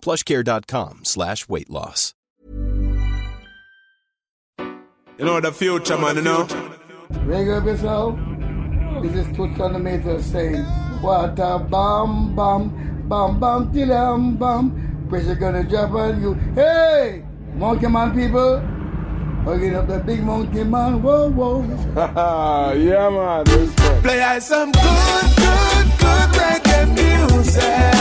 plushcare.com slash weight loss. You know the future, man, you know? Wake up yourself. This is Toots on the meter saying, What a bam bam, bam bam tillam bam. Pressure gonna drop on you. Hey! Monkey man people! Hugging up the big monkey man. Whoa, whoa. yeah, man. Play us some good, good, good reggae music.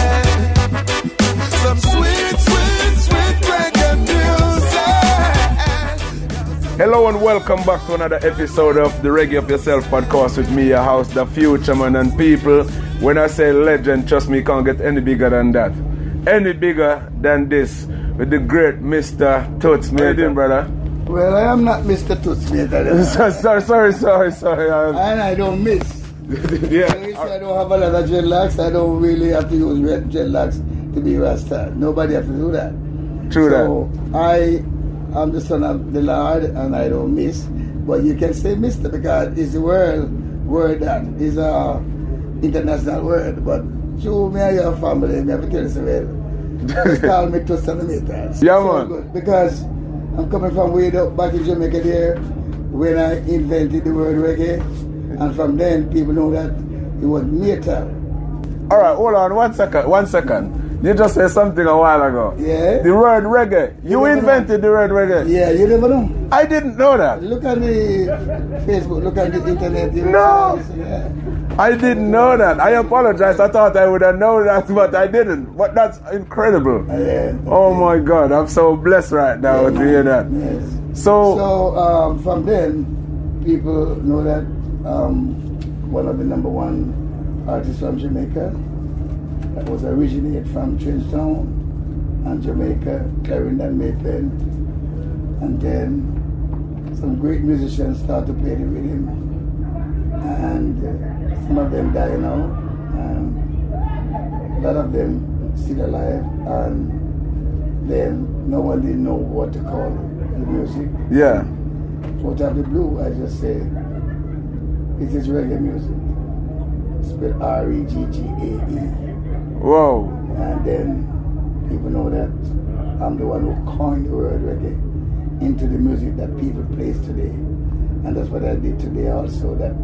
Hello and welcome back to another episode of the Reggae Up Yourself podcast with me, your house, the future man and people. When I say legend, trust me, can't get any bigger than that. Any bigger than this with the great Mr. Toots. How you doing, brother? Well, I am not Mr. Toots, mate. I sorry, sorry, sorry, sorry. sorry. um, And I don't miss. yeah. I I don't have a lot of dreadlocks. I don't really have to use red dreadlocks to be Rasta. Nobody have to do that. True so I am the son of the Lord and I don't miss. But you can say Mister because it's a word word that is a international word. But through me and your family, me have to tell you something. Just call me two centimeters. Yeah, So man. good. Because I'm coming from way up back in Jamaica there when I invented the word reggae. And from then people know that it was metal. All right, hold on one second. One second. You just said something a while ago. Yeah. The word reggae. You never invented the word reggae. Yeah, you never know. I didn't know that. Look at the Facebook, look at the internet. you No. Yeah. I didn't know that. I apologize. I thought I would have known that, but I didn't. But that's incredible. Yeah. Oh my God, I'm so blessed right now to hear that. Yes. So, So um, from then, people know that um, one of the number one artists from Jamaica that was originated from Trenchtown and Jamaica, Clarendon May Pen, and then some great musicians started to play the rhythm, and uh, some of them die now, and a lot of them still alive, and then no one didn't know what to call it, the music. yeah. Out of the blue, I just say, it is reggae music. Spelled R-E-G-G-A-E. Whoa. And then people know that I'm the one who coined the word reggae into the music that people plays today. And that's what I did today also. That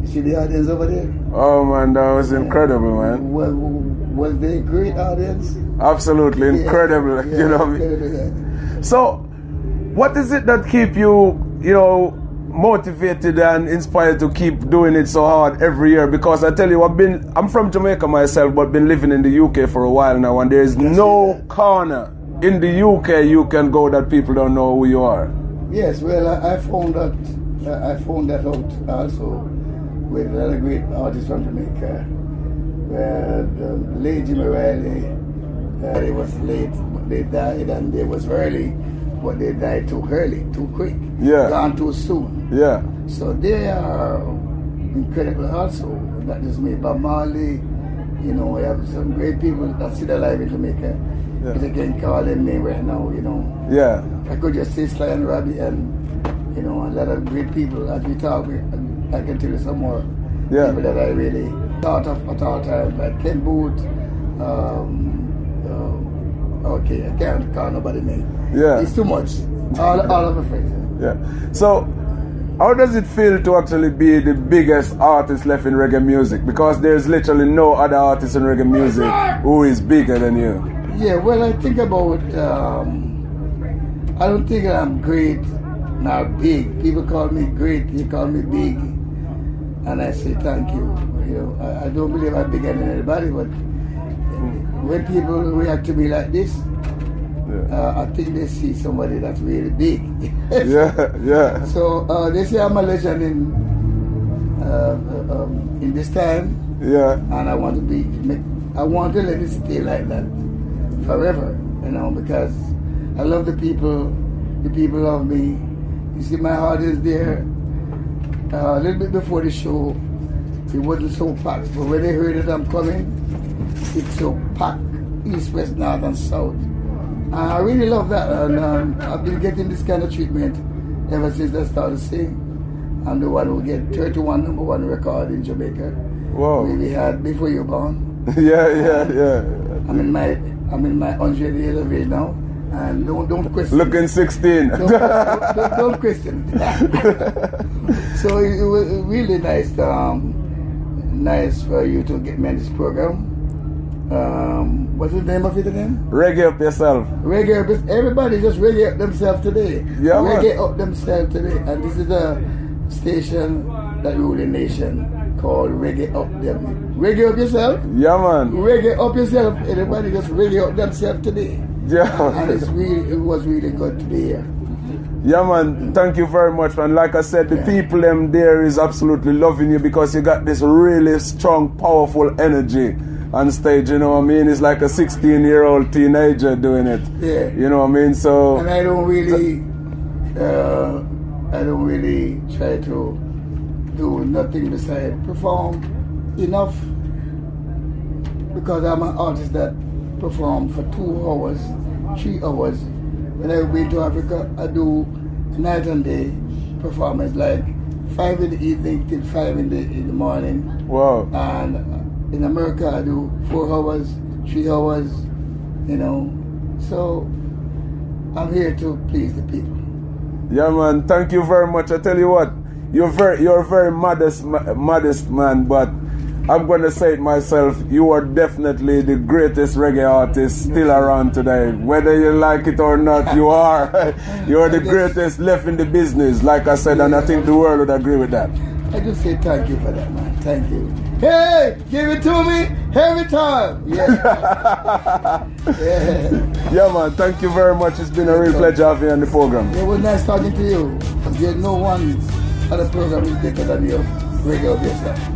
You see the audience over there? Oh man, that was incredible, man. Was, was they a great audience? Absolutely incredible. Yeah, you know. incredible, yeah. So, what is it that keep you, you know, motivated and inspired to keep doing it so hard every year? Because I tell you, I've been, I'm from Jamaica myself, but been living in the UK for a while now, and there is no corner in the UK you can go that people don't know who you are. Yes, well, I, I found that uh, I found that out also with another great artist from Jamaica, where the late Jimmy Riley. Uh, they was late, they died, and they was early, but they die too early, too quick, Yeah. gone too soon. Yeah. So they are incredible also. That is me, Bob Marley. You know, we have some great people that still alive in Jamaica. Yeah. I can call them name right now, you know. Yeah. I could just say Sly and Robbie and, you know, a lot of great people. As we talk, we- I can tell you some more Yeah. people that I really thought of at all times, like Ken Boothe. Um, okay, I can't call nobody name. Yeah. It's too much. All, all of my friends. Yeah. So, how does it feel to actually be the biggest artist left in reggae music? Because there's literally no other artist in reggae music who is bigger than you. Yeah, well, I think about um, I don't think I'm great, not big. People call me great, they call me big. And I say thank you. You know, I, I don't believe I'm bigger than anybody, but when people react to me like this, uh, I think they see somebody that's really big. Yeah, yeah. so uh, they say I'm a legend in uh, uh, um, in this time, Yeah. and I want to be. Make, I want to let it stay like that forever, you know, because I love the people. The people love me. You see, my heart is there. Uh, a little bit before the show, it wasn't so packed, but when they heard that I'm coming, it's so packed, east, west, north, and south. And I really love that, and um, I've been getting this kind of treatment ever since I started singing. I'm the one who get 31 number one record in Jamaica. Wow. We, had before you were born. Yeah, yeah, yeah. I'm in my I'm in my 100 years of age now, and don't don't question. Looking 16. Don't, don't, don't question. so it, was really nice, um, nice for you to get me on this program. Um, what's the name of it again? Reggae up yourself. Reggae up. Everybody just reggae up themselves today. Yeah, man. reggae up themselves today, and this is a station that rule the nation called Reggae Up Them. Reggae up yourself. Yeah, man. Reggae up yourself. Everybody just reggae up themselves today. Yeah. And Yeah. it's really, it was really good to be here. Yeah, man. Thank you very much, man. Like I said, the people them there is absolutely loving you because you got this really strong, powerful energy on stage. You know what I mean? It's like a 16 year old teenager doing it. Yeah. You know what I mean? So. And I don't really, uh, I don't really try to do nothing besides perform enough because I'm an artist that perform for two hours, three hours. When I go to Africa, I do night and day performance, like five in the evening till five in the in the morning. Wow. And in America, I do four hours, three hours, you know. So I'm here to please the people. Yeah, man. Thank you very much. I tell you what, you're very, you're a very modest, ma- modest man, but I'm gonna say it myself. You are definitely the greatest reggae artist still around today. Whether you like it or not, you are. you're the greatest left in the business, like I said, and I think the world would agree with that. I just say thank you for that, man. Thank you. Hey, give it to me every time. Yeah. yeah. Yeah, man. Thank you very much. It's been a real pleasure having you on the program. It was nice talking to you. There's no one other program is better than you. Reggae of